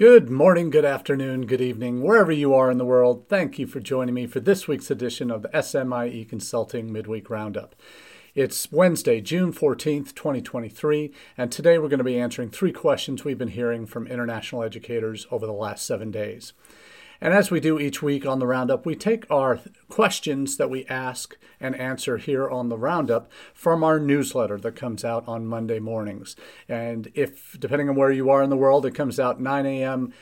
Good morning, good afternoon, good evening, wherever you are in the world. Thank you for joining me for this week's edition of the SMIE Consulting Midweek Roundup. It's Wednesday, June 14th, 2023, and today we're going to be answering three questions we've been hearing from international educators over the last seven days. And as we do each week on the Roundup, we take our questions that we ask and answer here on the Roundup from our newsletter that comes out on Monday mornings. And if, depending on where you are in the world, it comes out 9 a.m.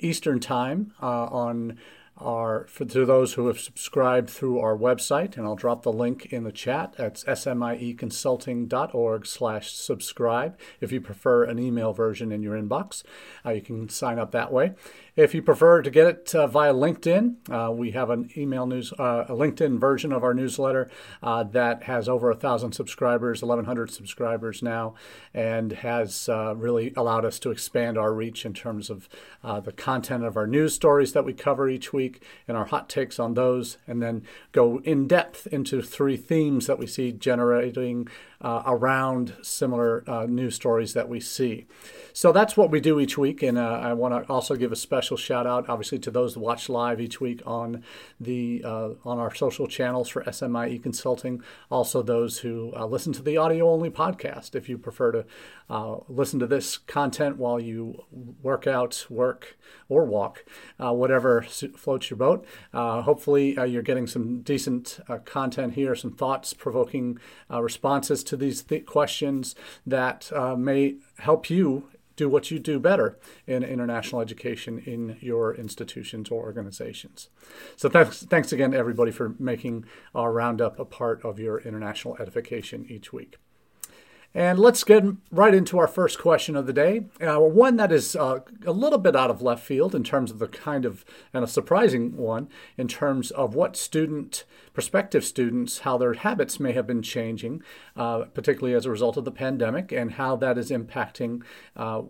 Eastern Time uh, on our for to those who have subscribed through our website, and I'll drop the link in the chat. That's smieconsulting.org slash subscribe. If you prefer an email version in your inbox, uh, you can sign up that way. If you prefer to get it uh, via LinkedIn, uh, we have an email news, uh, a LinkedIn version of our newsletter uh, that has over a thousand subscribers, 1,100 subscribers now, and has uh, really allowed us to expand our reach in terms of uh, the content of our news stories that we cover each week and our hot takes on those, and then go in depth into three themes that we see generating around similar news stories that we see. So that's what we do each week, and I want to also give a special shout out, obviously, to those that watch live each week on the uh, on our social channels for SMIE Consulting. Also, those who uh, listen to the audio only podcast. If you prefer to uh, listen to this content while you work out, work, or walk, whatever floats your boat. hopefully, you're getting some decent content here, some thoughts provoking responses to these th- questions that uh, may help you do what you do better in international education in your institutions or organizations. So thanks, thanks again everybody for making our roundup a part of your international edification each week. And let's get right into our first question of the day. Uh, one that is uh, a little bit out of left field in terms of the kind of, and a surprising one in terms of what student, prospective students, how their habits may have been changing, uh, particularly as a result of the pandemic, and how that is impacting uh,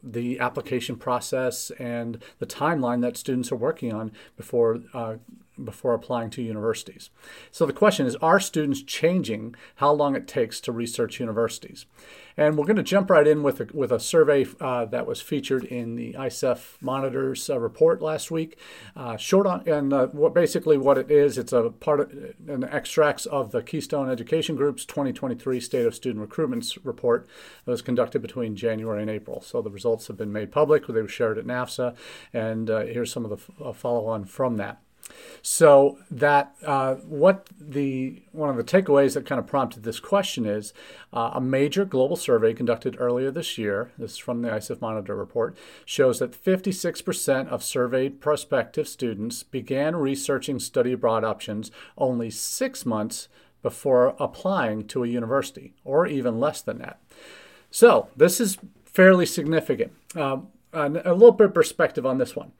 the application process and the timeline that students are working on before uh, before applying to universities. So the question is Are students changing how long it takes to research universities? And we're going to jump right in with a, with a survey uh, that was featured in the ICEF Monitors uh, report last week. Uh, short on, and uh, what basically what it is, it's a part of an extracts of the Keystone Education Group's 2023 State of Student Recruitment report that was conducted between January and April. So the results have been made public. They were shared at NAFSA, and uh, here's some of the f- follow on from that. So that uh, what the one of the takeaways that kind of prompted this question is uh, a major global survey conducted earlier this year. This is from the ICEF Monitor report shows that 56% of surveyed prospective students began researching study abroad options only six months before applying to a university, or even less than that. So this is fairly significant. Uh, a little bit of perspective on this one.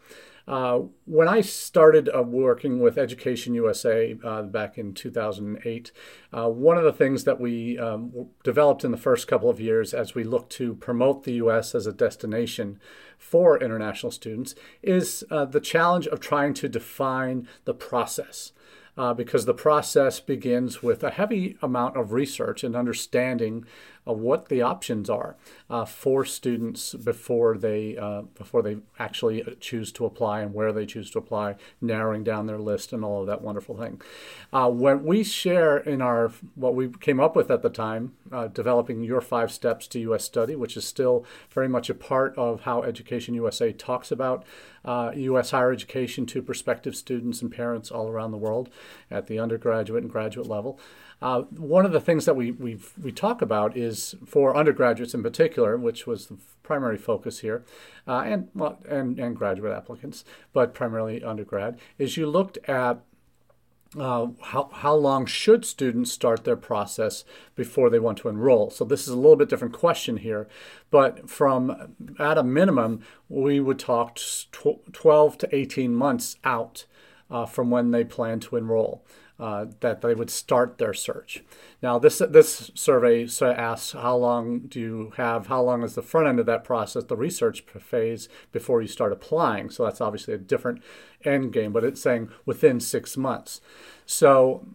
Uh, when I started uh, working with Education USA uh, back in 2008, uh, one of the things that we um, developed in the first couple of years as we look to promote the US as a destination for international students is uh, the challenge of trying to define the process. Uh, because the process begins with a heavy amount of research and understanding of what the options are uh, for students before they uh, before they actually choose to apply and where they choose to apply, narrowing down their list and all of that wonderful thing. Uh, when we share in our what we came up with at the time, uh, developing your five steps to U.S. study, which is still very much a part of how Education USA talks about U.S. Higher education to prospective students and parents all around the world at the undergraduate and graduate level. Uh, one of the things that we we we talk about is for undergraduates in particular, which was the primary focus here, uh, and well, and and graduate applicants, but primarily undergrad, is you looked at uh, how, how long should students start their process before they want to enroll? So this is a little bit different question here, but from at a minimum, we would talk 12 to 18 months out uh, from when they plan to enroll uh, that they would start their search. Now, this this survey asks how long do you have, how long is the front end of that process, the research phase, before you start applying. So that's obviously a different end game, but it's saying within six months. So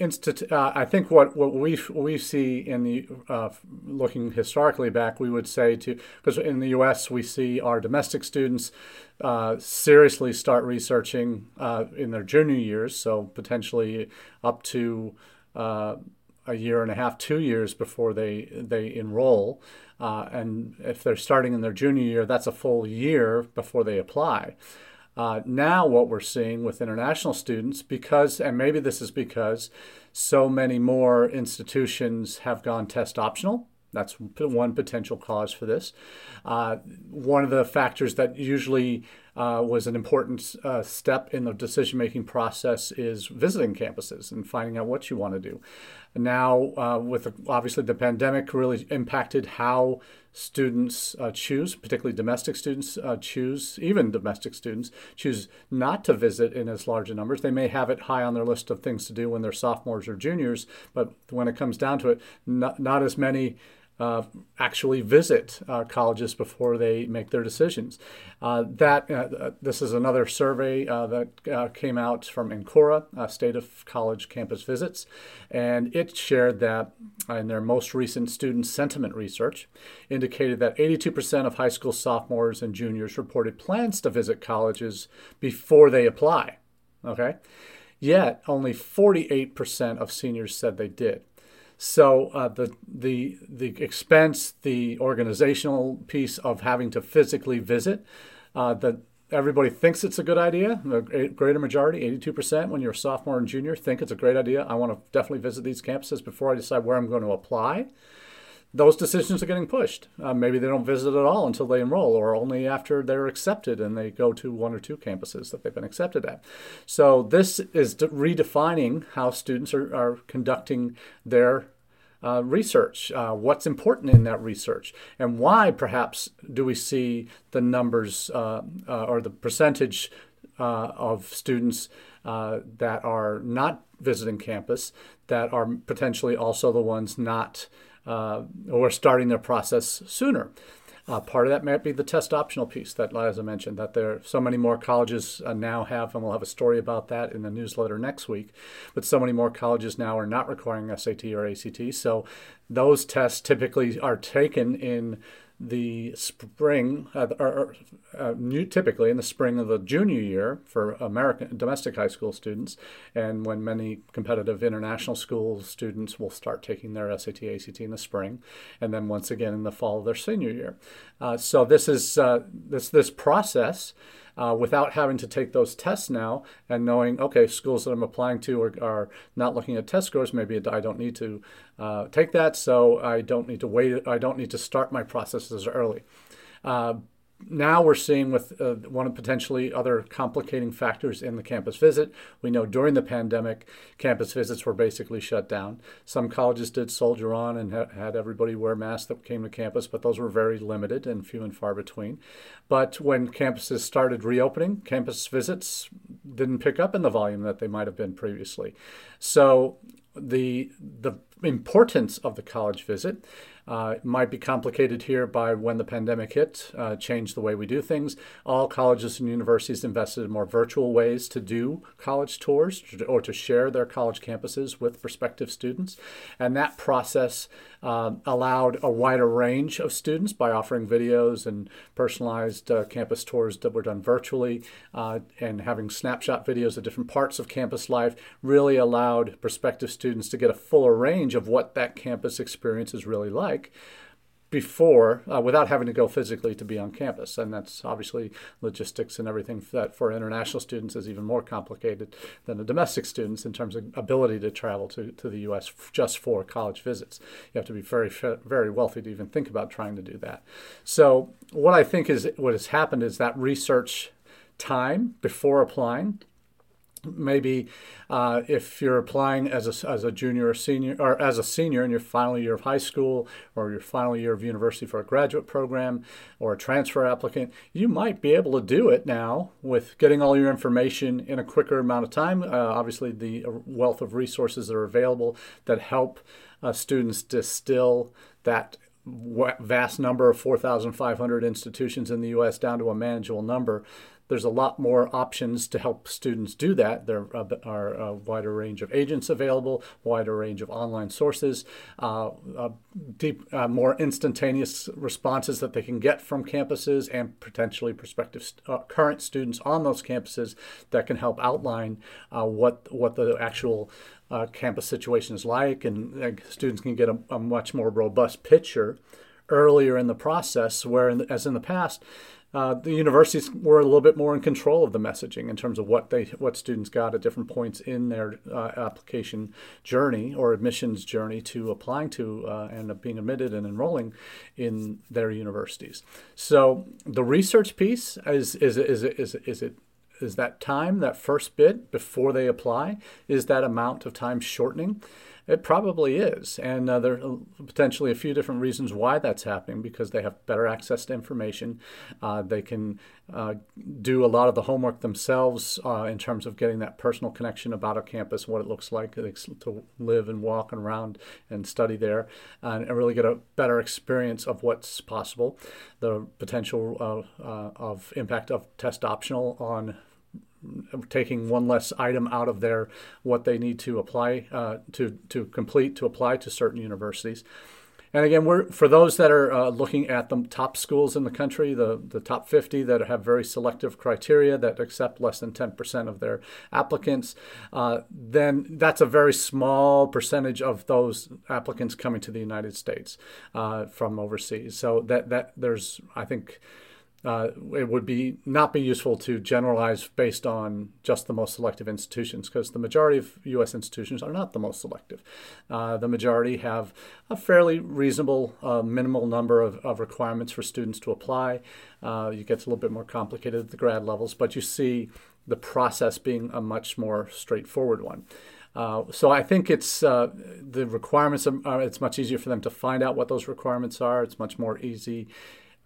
Uh, I think what, what we we see in the uh, looking historically back, we would say to because in the U.S. we see our domestic students uh, seriously start researching uh, in their junior years, so potentially up to uh, a year and a half, two years before they they enroll, uh, and if they're starting in their junior year, that's a full year before they apply. Uh, now, what we're seeing with international students, because, and maybe this is because so many more institutions have gone test optional. That's one potential cause for this. Uh, one of the factors that usually uh, was an important uh, step in the decision making process is visiting campuses and finding out what you want to do. Now, uh, with the, obviously the pandemic, really impacted how students uh, choose, particularly domestic students uh, choose, even domestic students choose not to visit in as large a numbers. They may have it high on their list of things to do when they're sophomores or juniors, but when it comes down to it, not, not as many uh, actually visit uh, colleges before they make their decisions. Uh, that uh, this is another survey uh, that uh, came out from Encoura, State of College Campus Visits, and it shared that in their most recent student sentiment research, indicated that 82% of high school sophomores and juniors reported plans to visit colleges before they apply. Okay, yet only 48% of seniors said they did. So uh, the the the expense, the organizational piece of having to physically visit, uh, that everybody thinks it's a good idea. The greater majority, 82%, when you're a sophomore and junior, think it's a great idea. I want to definitely visit these campuses before I decide where I'm going to apply. Those decisions are getting pushed. Uh, maybe they don't visit at all until they enroll, or only after they're accepted and they go to one or two campuses that they've been accepted at. So, this is redefining how students are, are conducting their uh, research, uh, what's important in that research, and why perhaps do we see the numbers uh, uh or the percentage uh, of students that are not visiting campus that are potentially also the ones not or starting their process sooner. Uh, part of that might be the test optional piece that Liza mentioned, that there are so many more colleges uh, now have, and we'll have a story about that in the newsletter next week. But so many more colleges now are not requiring SAT or ACT. So those tests typically are taken in the spring, uh, or, uh, new, typically in the spring of the junior year for American domestic high school students, and when many competitive international school students will start taking their SAT, ACT in the spring, and then once again in the fall of their senior year. Uh, so this is uh, this this process uh, without having to take those tests now and knowing, okay, schools that I'm applying to are, are not looking at test scores. Maybe I don't need to uh, take that, so I don't need to wait. I don't need to start my processes early. Uh, now we're seeing with uh, one of potentially other complicating factors in the campus visit. We know during the pandemic, campus visits were basically shut down. Some colleges did soldier on and ha- had everybody wear masks that came to campus, but those were very limited and few and far between. But when campuses started reopening, campus visits didn't pick up in the volume that they might have been previously. So the the importance of the college visit uh, might be complicated here by when the pandemic hit, uh, changed the way we do things. All colleges and universities invested in more virtual ways to do college tours or to share their college campuses with prospective students. And that process uh, allowed a wider range of students by offering videos and personalized uh, campus tours that were done virtually uh, and having snapshot videos of different parts of campus life really allowed prospective students to get a fuller range of what that campus experience is really like like before uh, without having to go physically to be on campus. And that's obviously logistics and everything that for international students is even more complicated than the domestic students in terms of ability to travel to, to the U.S. just for college visits. You have to be very, very wealthy to even think about trying to do that. So what I think is what has happened is that research time before applying maybe uh, if you're applying as a, as a junior or senior or as a senior in your final year of high school or your final year of university for a graduate program or a transfer applicant you might be able to do it now with getting all your information in a quicker amount of time uh, obviously the wealth of resources that are available that help uh, students distill that vast number of 4,500 institutions in the U.S. down to a manageable number there's a lot more options to help students do that. There are a wider range of agents available, wider range of online sources, uh, uh, deep, uh, more instantaneous responses that they can get from campuses and potentially prospective st- uh, current students on those campuses that can help outline uh, what what the actual uh, campus situation is like, and students can get a, a much more robust picture earlier in the process, where, in the, as in the past, uh, the universities were a little bit more in control of the messaging in terms of what they what students got at different points in their uh, application journey or admissions journey to applying to uh, and being admitted and enrolling in their universities. So the research piece is is is is, is, is it is that time that first bit before they apply is that amount of time shortening it probably is. And uh, there are potentially a few different reasons why that's happening because they have better access to information. Uh, they can uh, do a lot of the homework themselves uh, in terms of getting that personal connection about a campus, what it looks like to live and walk and around and study there, and really get a better experience of what's possible. The potential uh, uh, of impact of test optional on taking one less item out of their what they need to apply uh, to to complete to apply to certain universities. And again, we're for those that are uh, looking at the top schools in the country, the, the top 50 that have very selective criteria that accept less than 10% of their applicants, uh, then that's a very small percentage of those applicants coming to the United States uh, from overseas. So that that there's I think uh, it would be not be useful to generalize based on just the most selective institutions because the majority of U.S. institutions are not the most selective. Uh, the majority have a fairly reasonable uh, minimal number of, of, requirements for students to apply. Uh, it gets a little bit more complicated at the grad levels, but you see the process being a much more straightforward one. Uh, so I think it's uh, the requirements. Are, it's much easier for them to find out what those requirements are. It's much more easy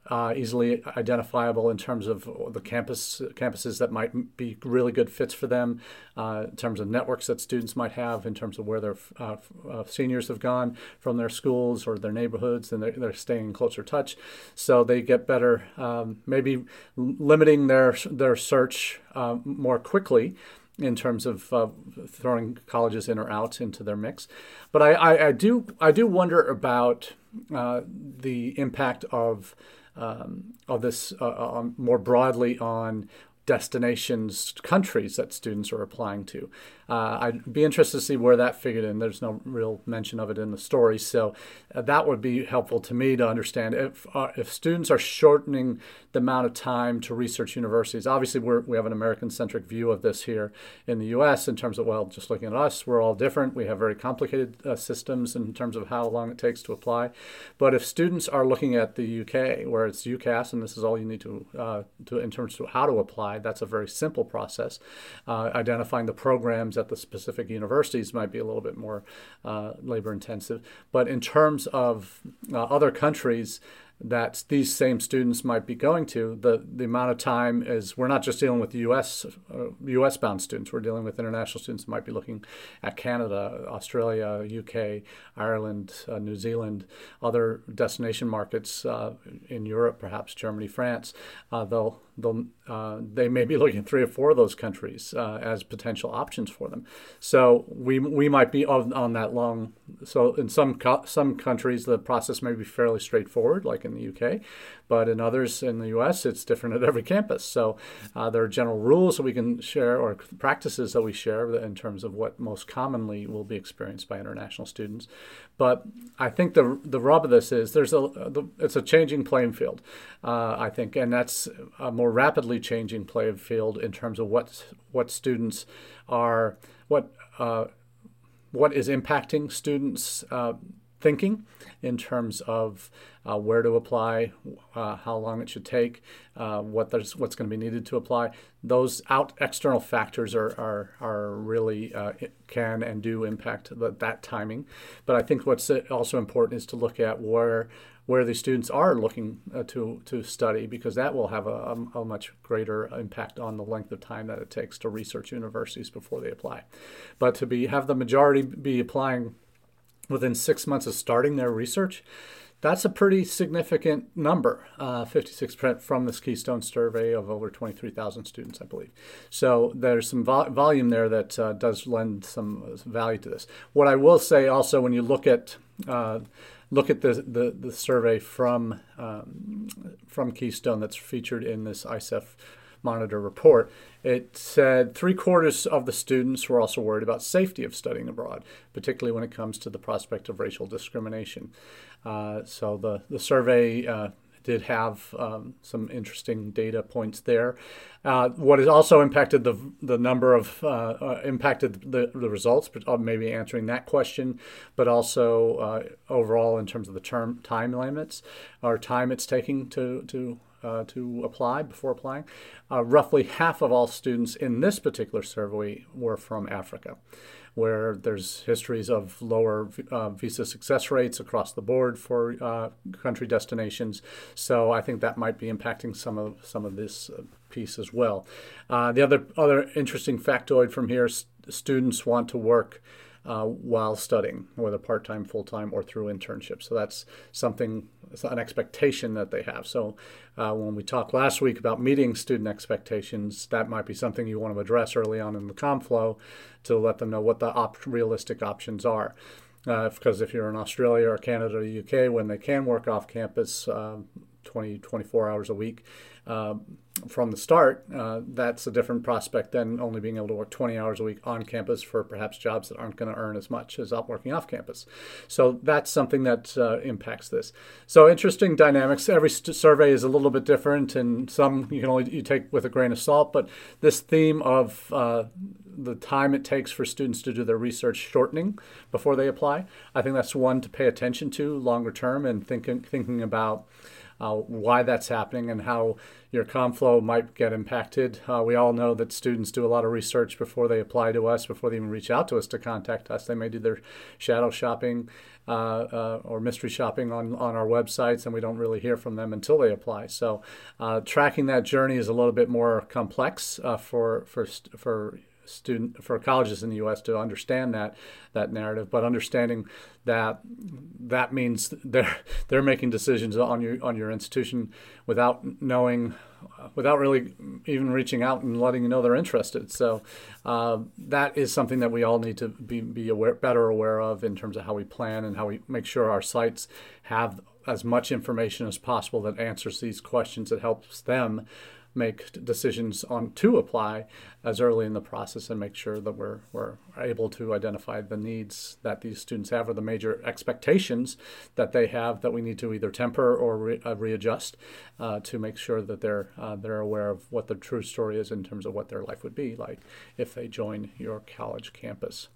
uh, easily identifiable in terms of the campus campuses that might be really good fits for them, uh, in terms of networks that students might have, in terms of where their uh, uh seniors have gone from their schools or their neighborhoods, and they're, they're staying in closer touch, so they get better. Um, maybe limiting their their search uh, more quickly in terms of uh, throwing colleges in or out into their mix. But I, I, I do I do wonder about uh, the impact of um, of this uh, uh, more broadly on destinations, countries that students are applying to. Uh, I'd be interested to see where that figured in. There's no real mention of it in the story, so uh, that would be helpful to me to understand if uh, if students are shortening the amount of time to research universities. Obviously, we we have an American-centric view of this here in the U.S. in terms of well, just looking at us, we're all different. We have very complicated uh, systems in terms of how long it takes to apply. But if students are looking at the U.K., where it's UCAS, and this is all you need to uh, to in terms of how to apply, that's a very simple process. Uh, identifying the programs at the specific universities might be a little bit more uh, labor intensive. But in terms of uh, other countries, that these same students might be going to, the, the amount of time is we're not just dealing with US uh, US bound students, we're dealing with international students might be looking at Canada, Australia, UK, Ireland, uh, New Zealand, other destination markets uh, in Europe, perhaps Germany, France. Uh, they'll they'll uh, they may be looking at three or four of those countries uh, as potential options for them. So we we might be on, on that long. So in some co- some countries the process may be fairly straightforward, like in the UK, but in others in the US it's different at every campus. So uh, there are general rules that we can share or practices that we share in terms of what most commonly will be experienced by international students. But I think the the rub of this is there's a it's a changing playing field. Uh, I think, and that's a more rapidly changing playing field in terms of what what students are what uh, what is impacting students' uh, thinking in terms of uh, where to apply, uh, how long it should take, uh, what there's, what's going to be needed to apply. Those out external factors are are, are really uh, can and do impact the, that timing. But I think what's also important is to look at where where the students are looking uh, to to study because that will have a, a, much greater impact on the length of time that it takes to research universities before they apply. But to be have the majority be applying within six months of starting their research, that's a pretty significant number, uh, 56% from this Keystone survey of over 23,000 students, I believe. So there's some vo- volume there that uh, does lend some value to this. What I will say also, when you look at uh, look at the, the, the survey from um, from Keystone that's featured in this ICEF Monitor report, it said three quarters of the students were also worried about safety of studying abroad, particularly when it comes to the prospect of racial discrimination. Uh, so the, the survey uh, did have um, some interesting data points there. Uh, what has also impacted the the number of uh, uh, impacted the, the results, but uh, maybe answering that question, but also uh, overall in terms of the term time limits or time it's taking to to uh, to apply before applying. Uh, roughly half of all students in this particular survey were from Africa, where there's histories of lower uh, visa success rates across the board for uh, country destinations. So I think that might be impacting some of some of this uh, piece as well. Uh, the other other interesting factoid from here: st- students want to work uh, while studying, whether part time, full time, or through internship. So that's something, an expectation that they have. So uh, when we talked last week about meeting student expectations, that might be something you want to address early on in the com flow to let them know what the op- realistic options are. Uh, because if you're in Australia or Canada or UK, when they can work off campus uh, 20, 24 hours a week, uh, from the start, uh, that's a different prospect than only being able to work 20 hours a week on campus for perhaps jobs that aren't going to earn as much as working off campus. So that's something that uh, impacts this. So interesting dynamics. Every st- survey is a little bit different, and some you can only you take with a grain of salt. But this theme of uh, the time it takes for students to do their research shortening before they apply, I think that's one to pay attention to longer term and thinking thinking about uh, why that's happening and how your ComFlow might get impacted. Uh, we all know that students do a lot of research before they apply to us, before they even reach out to us to contact us. They may do their shadow shopping uh, uh or mystery shopping on, on our websites, and we don't really hear from them until they apply. So, uh, tracking that journey is a little bit more complex uh, for for for student for colleges in the U.S. to understand that that narrative, but understanding that that means they're they're making decisions on your on your institution without knowing, without really even reaching out and letting you know they're interested. So uh, that is something that we all need to be be aware, better aware of in terms of how we plan and how we make sure our sites have as much information as possible that answers these questions that helps them make decisions on to apply as early in the process and make sure that we're, we're able to identify the needs that these students have or the major expectations that they have that we need to either temper or re, uh, readjust uh, to make sure that they're uh, they're aware of what the true story is in terms of what their life would be like if they join your college campus.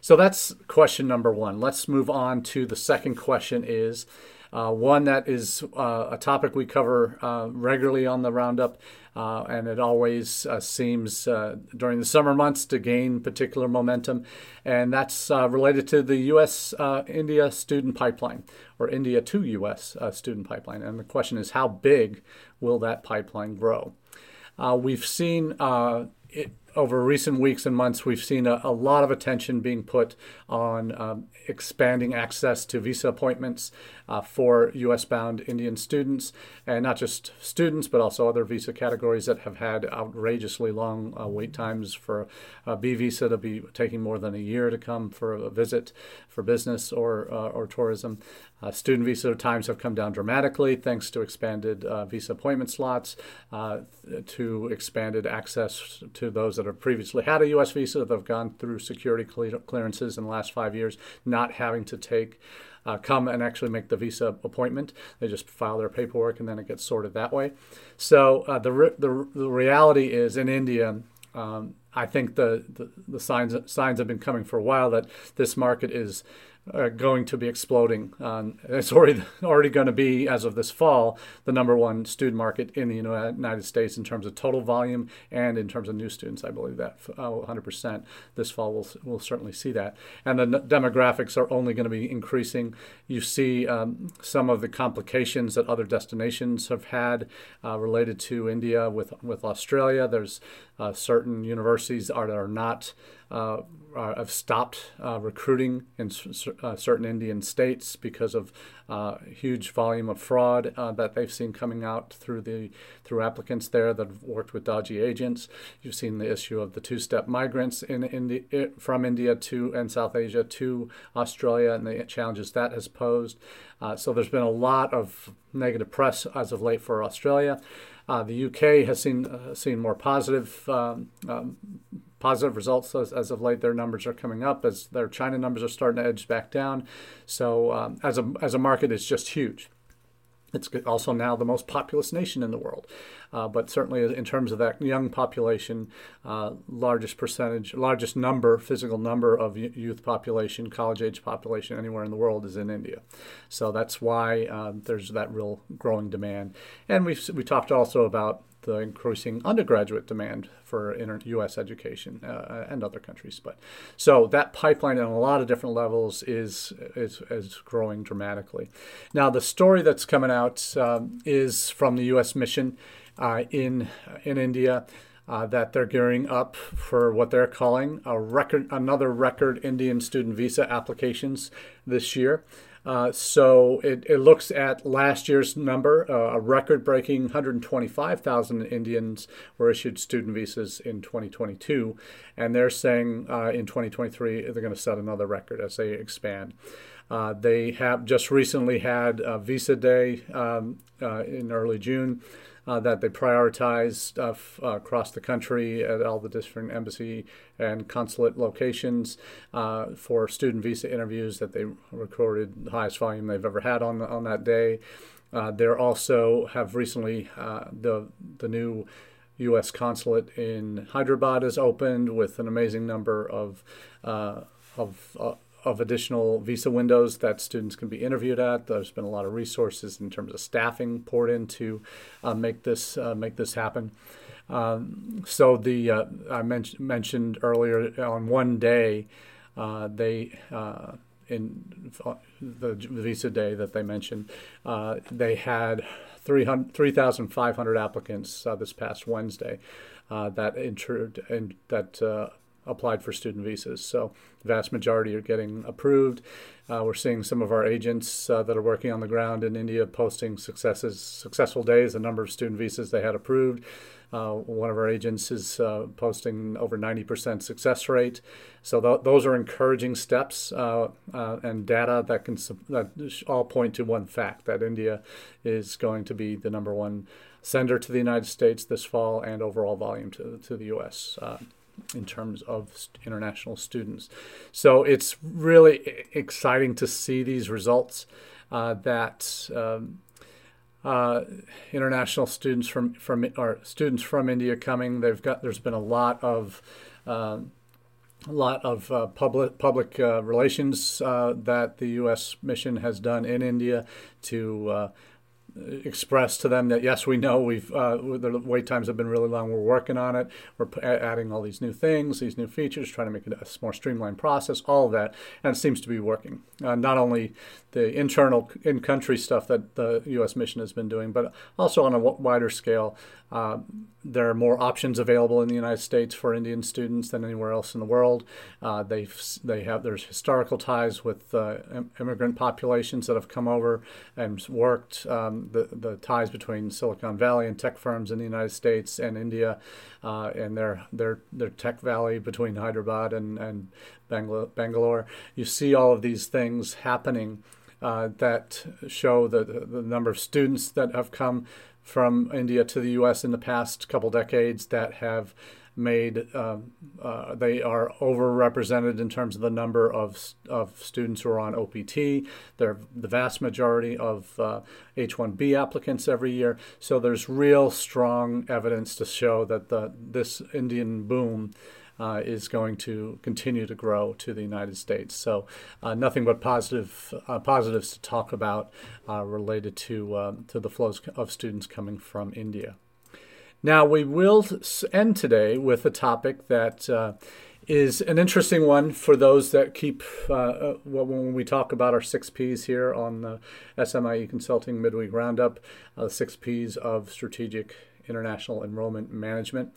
So that's question number one. Let's move on to the second question is uh, one that is uh, a topic we cover uh, regularly on the Roundup, uh, and it always uh, seems uh, during the summer months to gain particular momentum, and that's related to the U.S. India student pipeline, or India to U.S. student pipeline. And the question is, how big will that pipeline grow? we've seen it, over recent weeks and months, we've seen a, a lot of attention being put on um, expanding access to visa appointments uh, for US bound Indian students, and not just students, but also other visa categories that have had outrageously long uh, wait times for a B visa to be taking more than a year to come for a visit for business or, uh, or tourism. Uh, student visa times have come down dramatically thanks to expanded uh, visa appointment slots, uh, to expanded access to those that have previously had a U.S. visa that have gone through security clearances in the last five years, not having to take uh, come and actually make the visa appointment. They just file their paperwork and then it gets sorted that way. So uh, the, re- the the reality is in India. Um, I think the, the, the signs signs have been coming for a while that this market is are going to be exploding. Um, it's already already going to be, as of this fall, the number one student market in the United States in terms of total volume and in terms of new students. I believe that uh, 100% this fall we'll, we'll certainly see that. And the demographics are only going to be increasing. You see um, some of the complications that other destinations have had uh, related to India with with Australia. There's Uh, certain universities are, are not uh, uh, have stopped uh, recruiting in uh, certain Indian states because of uh, huge volume of fraud uh, that they've seen coming out through the through applicants there that have worked with dodgy agents. You've seen the issue of the two-step migrants in, in the, from India to and South Asia to Australia and the challenges that has posed. So there's been a lot of negative press as of late for Australia. The UK has seen seen more positive um, um, positive results as, as, of late. Their numbers are coming up as their China numbers are starting to edge back down. So um, as a as a market, it's just huge. It's also now the most populous nation in the world, uh, but certainly in terms of that young population, uh, largest percentage, largest number, physical number of youth population, college age population anywhere in the world is in India. So that's why uh, there's that real growing demand. And we we talked also about the increasing undergraduate demand for U.S. education uh, and other countries. But so that pipeline on a lot of different levels is is, is growing dramatically. Now the story that's coming out um, is from the U.S. mission uh, in in India. Uh, that they're gearing up for what they're calling a record, another record Indian student visa applications this year. Uh, so it, it, looks at last year's number, uh, a record breaking 125,000 Indians were issued student visas in 2022. And they're saying uh, in 2023 they're going to set another record as they expand. Uh, they have just recently had a Visa Day um, uh, in early June uh, that they prioritize uh, across the country at all the different embassy and consulate locations uh, for student visa interviews that they recorded the highest volume they've ever had on, on that day. Uh, they also have recently uh, the the new U.S. consulate in Hyderabad has opened with an amazing number of of of additional visa windows that students can be interviewed at. There's been a lot of resources in terms of staffing poured in to uh, make this uh, make this happen. Um, so the uh, I men- mentioned earlier on one day uh, they uh, in the visa day that they mentioned uh, they had 3,500 applicants this past Wednesday that entered and that applied for student visas. So the vast majority are getting approved. Uh, we're seeing some of our agents uh, that are working on the ground in India posting successes, successful days, the number of student visas they had approved. Uh, one of our agents is uh, posting over 90% success rate. So th- those are encouraging steps uh, uh, and data that can that all point to one fact that India is going to be the number one sender to the United States this fall and overall volume to, to the U.S in terms of international students. So it's really exciting to see these results uh, that um, uh, international students from from or students from India coming. They've got there's been a lot of uh, a lot of uh, public public uh, relations uh, that the U.S. mission has done in India to uh, express to them that yes, we know we've uh, the wait times have been really long. We're working on it. We're adding all these new things, these new features, trying to make it a more streamlined process. All of that, and it seems to be working. Uh, not only the internal in-country stuff that the U.S. mission has been doing, but also on a wider scale. Uh, there are more options available in the United States for Indian students than anywhere else in the world. Uh, they they have there's historical ties with uh, immigrant populations that have come over and worked. Um, the the ties between Silicon Valley and tech firms in the United States and India, uh, and their their their tech valley between Hyderabad and and Bangalore. You see all of these things happening. Uh, that show the, the number of students that have come from India to the U.S. in the past couple decades that have made uh, uh, they are overrepresented in terms of the number of, of students who are on OPT. They're the vast majority of uh, H-1B applicants every year. So there's real strong evidence to show that the this Indian boom uh, is going to continue to grow to the United States. So, uh, nothing but positive uh, positives to talk about uh, related to um, to the flows of students coming from India. Now, we will end today with a topic that uh, is an interesting one for those that keep uh, when we talk about our six P's here on the SMIE Consulting Midweek Roundup, uh, six P's of strategic international enrollment management.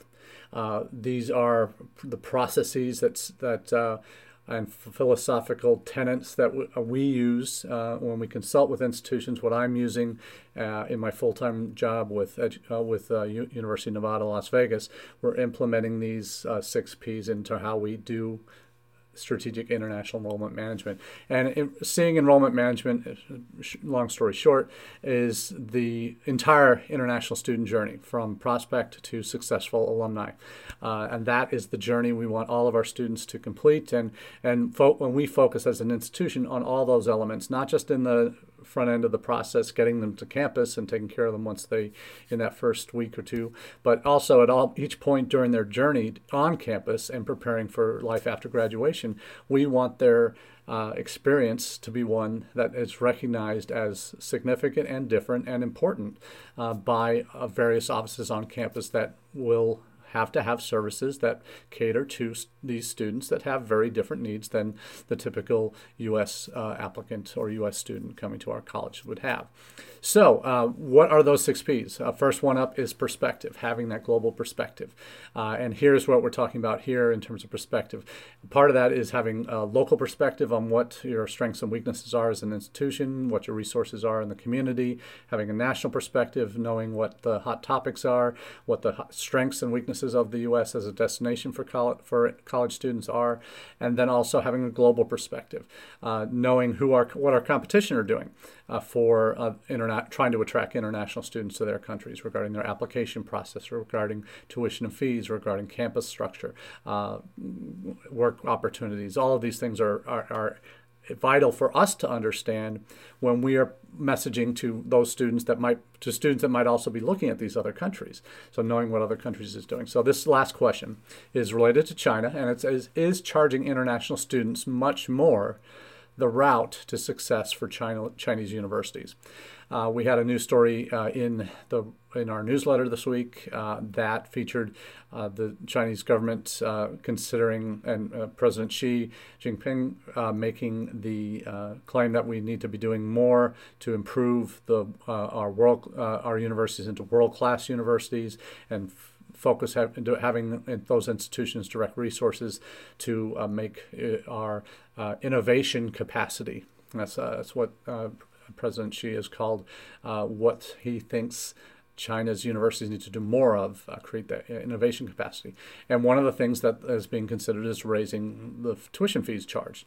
Uh, these are the processes that's, that uh, and philosophical tenets that uh, we use uh, when we consult with institutions. What I'm using uh, in my full-time job with uh, with uh, U- University of Nevada, Las Vegas, we're implementing these six P's into how we do strategic international enrollment management. And in, seeing enrollment management, long story short, is the entire international student journey from prospect to successful alumni. Uh, and that is the journey we want all of our students to complete. And, and fo- when we focus as an institution on all those elements, not just in the front end of the process, getting them to campus and taking care of them once they in that first week or two, but also at all each point during their journey on campus and preparing for life after graduation, we want their uh, experience to be one that is recognized as significant and different and important uh, by uh, various offices on campus that will have to have services that cater to these students that have very different needs than the typical U.S. Uh, applicant or U.S. student coming to our college would have. So, uh, what are those six P's? Uh, first one up is perspective, having that global perspective. Uh, and here's what we're talking about here in terms of perspective. Part of that is having a local perspective on what your strengths and weaknesses are as an institution, what your resources are in the community, having a national perspective, knowing what the hot topics are, what the strengths and weaknesses of the U.S. as a destination for college, for college students are, and then also having a global perspective, uh, knowing who our, what our competition are doing uh, for uh, trying to attract international students to their countries regarding their application process, regarding tuition and fees, regarding campus structure, uh, work opportunities. All of these things are, are, are vital for us to understand when we are messaging to those students that might to students that might also be looking at these other countries so knowing what other countries is doing so this last question is related to china and it says is charging international students much more the route to success for China, Chinese universities. Uh, we had a news story uh, in the in our newsletter this week uh, that featured uh, the Chinese government uh, considering and uh, President Xi Jinping making the claim that we need to be doing more to improve the our world our universities into world class universities and focus having those institutions direct resources to uh, make our uh, innovation capacity. That's, uh, that's what President Xi has called what he thinks China's universities need to do more of, uh, create that innovation capacity. And one of the things that is being considered is raising the tuition fees charged.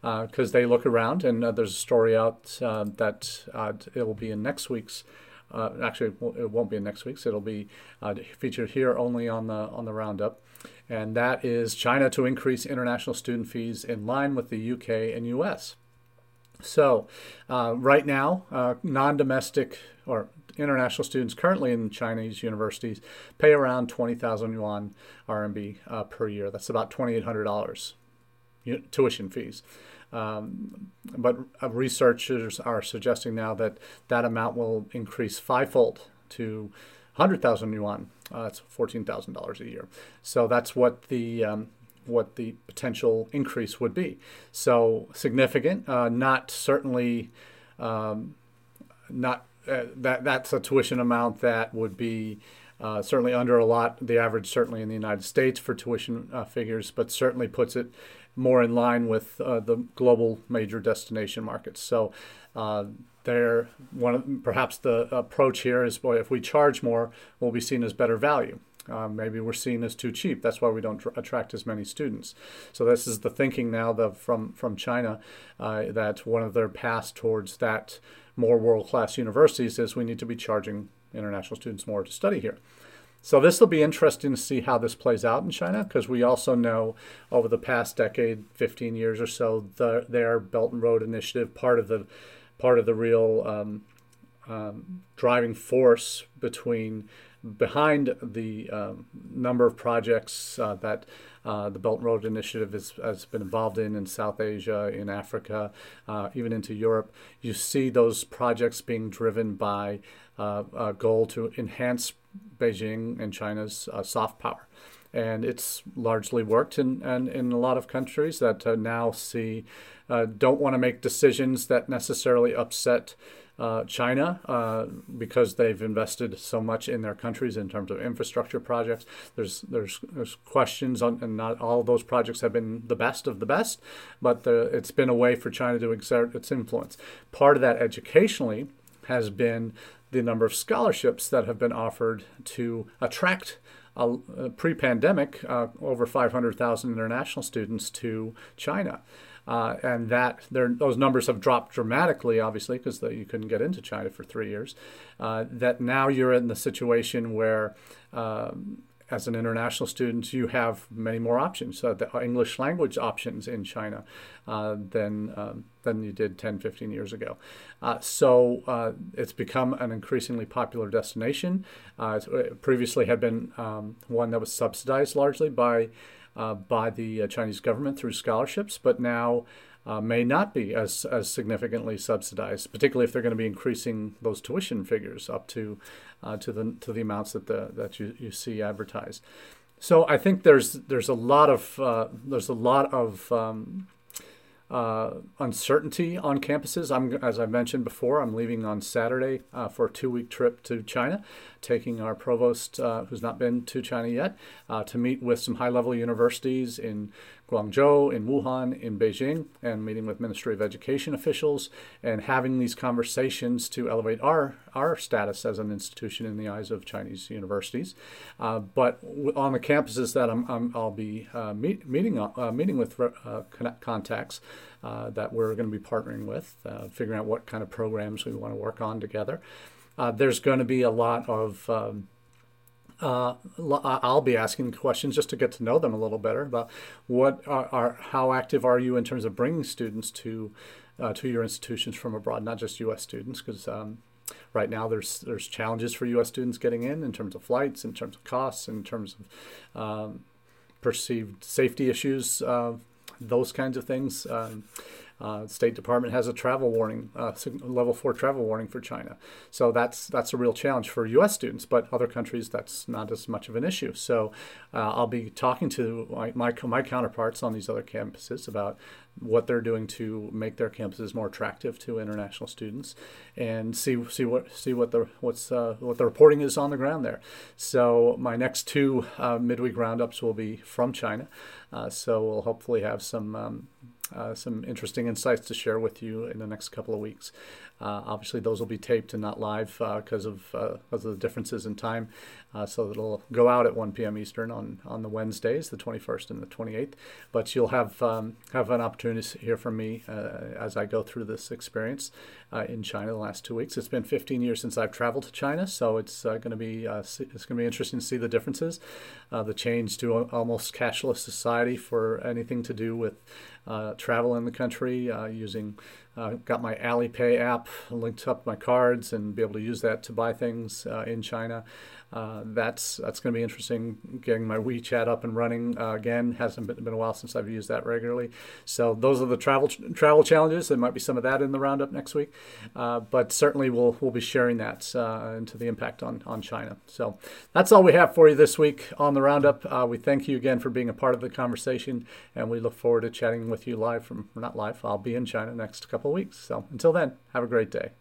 Because uh, they look around, and uh, there's a story out that it will be in next week's uh, actually, it won't be in next week's. It'll be uh, featured here only on the on the roundup, and that is China to increase international student fees in line with the UK and US. So, uh, right now, uh, non-domestic or international students currently in Chinese universities pay around 20,000 yuan RMB uh, per year. That's about $2,800 tuition fees. Um, but uh, researchers are suggesting now that that amount will increase fivefold to 100,000 yuan. Uh, that's $14,000 a year. So that's what the um, what the potential increase would be. So significant, uh, not certainly um, not uh, that that's a tuition amount that would be uh, certainly under a lot the average certainly in the United States for tuition uh, figures, but certainly puts it more in line with uh, the global major destination markets. So uh, there, one perhaps the approach here is, boy, if we charge more, we'll be seen as better value. Uh, maybe we're seen as too cheap. That's why we don't tr- attract as many students. So this is the thinking now the, from from China uh, that one of their paths towards that more world class universities is we need to be charging international students more to study here. So this will be interesting to see how this plays out in China because we also know over the past decade, 15 years or so, the, their Belt and Road Initiative, part of the part of the real um, um, driving force between behind the um, number of projects uh, that uh, the Belt and Road Initiative is, has been involved in in South Asia, in Africa, uh, even into Europe. You see those projects being driven by uh, a goal to enhance Beijing and China's uh, soft power. And it's largely worked in, in, in a lot of countries that uh, now see, don't want to make decisions that necessarily upset uh, China uh, because they've invested so much in their countries in terms of infrastructure projects. There's there's there's questions on, and not all those projects have been the best of the best, but the, it's been a way for China to exert its influence. Part of that educationally has been the number of scholarships that have been offered to attract uh, pre-pandemic over 500,000 international students to China. Uh, and that those numbers have dropped dramatically, obviously, because you couldn't get into China for three years. Uh, that now you're in the situation where um, as an international student, you have many more options, uh, the English language options in China uh, than, um, than you did 10, 15 years ago. Uh, so it's become an increasingly popular destination. It previously had been um, one that was subsidized largely by, by the Chinese government through scholarships, but now uh, may not be as, as significantly subsidized, particularly if they're going to be increasing those tuition figures up to uh, to the to the amounts that the that you, you see advertised. So I think there's there's a lot of uh, there's a lot of um, uh, uncertainty on campuses. I'm, as I mentioned before, I'm leaving on Saturday uh, for a two-week trip to China, taking our provost, uh, who's not been to China yet, uh, to meet with some high-level universities in Guangzhou, in Wuhan, in Beijing, and meeting with Ministry of Education officials and having these conversations to elevate our, our status as an institution in the eyes of Chinese universities. Uh, but on the campuses that I'm, i will be uh, meet, meeting, uh, meeting with uh, contacts uh, that we're going to be partnering with, uh, figuring out what kind of programs we want to work on together. there's going to be a lot of um, uh, I'll be asking questions just to get to know them a little better about what are, are how active are you in terms of bringing students to uh, to your institutions from abroad, not just U.S. students, because um, right now there's there's challenges for U.S. students getting in in terms of flights, in terms of costs, in terms of um, perceived safety issues, uh, those kinds of things. Um, uh, State Department has a travel warning, uh, level four travel warning for China. So that's that's a real challenge for U.S. students, but other countries that's not as much of an issue. So uh, I'll be talking to my, my, my counterparts on these other campuses about what they're doing to make their campuses more attractive to international students, and see see what see what the what's uh, what the reporting is on the ground there. So my next two uh, midweek roundups will be from China. Uh, so we'll hopefully have some um, uh, some interesting insights to share with you in the next couple of weeks. Uh, obviously, those will be taped and not live because uh, of because uh, of the differences in time. Uh, so it'll go out at 1 p.m. Eastern on, on the Wednesdays, the 21st and the 28th. But you'll have um, have an opportunity to hear from me as I go through this experience in China the last two weeks. It's been 15 years since I've traveled to China, so it's going to be it's going to be interesting to see the differences, the change to almost cashless society for anything to do with uh, travel in the country uh, using uh, got my Alipay app linked up my cards and be able to use that to buy things uh, in China. Uh, that's that's going to be interesting. Getting my WeChat up and running uh, again hasn't been, been, a while since I've used that regularly. So those are the travel travel challenges. There might be some of that in the roundup next week, uh, but certainly we'll we'll be sharing that uh, into the impact on on China. So that's all we have for you this week on the roundup. Uh, we thank you again for being a part of the conversation, and we look forward to chatting with you live from not live. I'll be in China next couple of weeks. So until then, have a great day.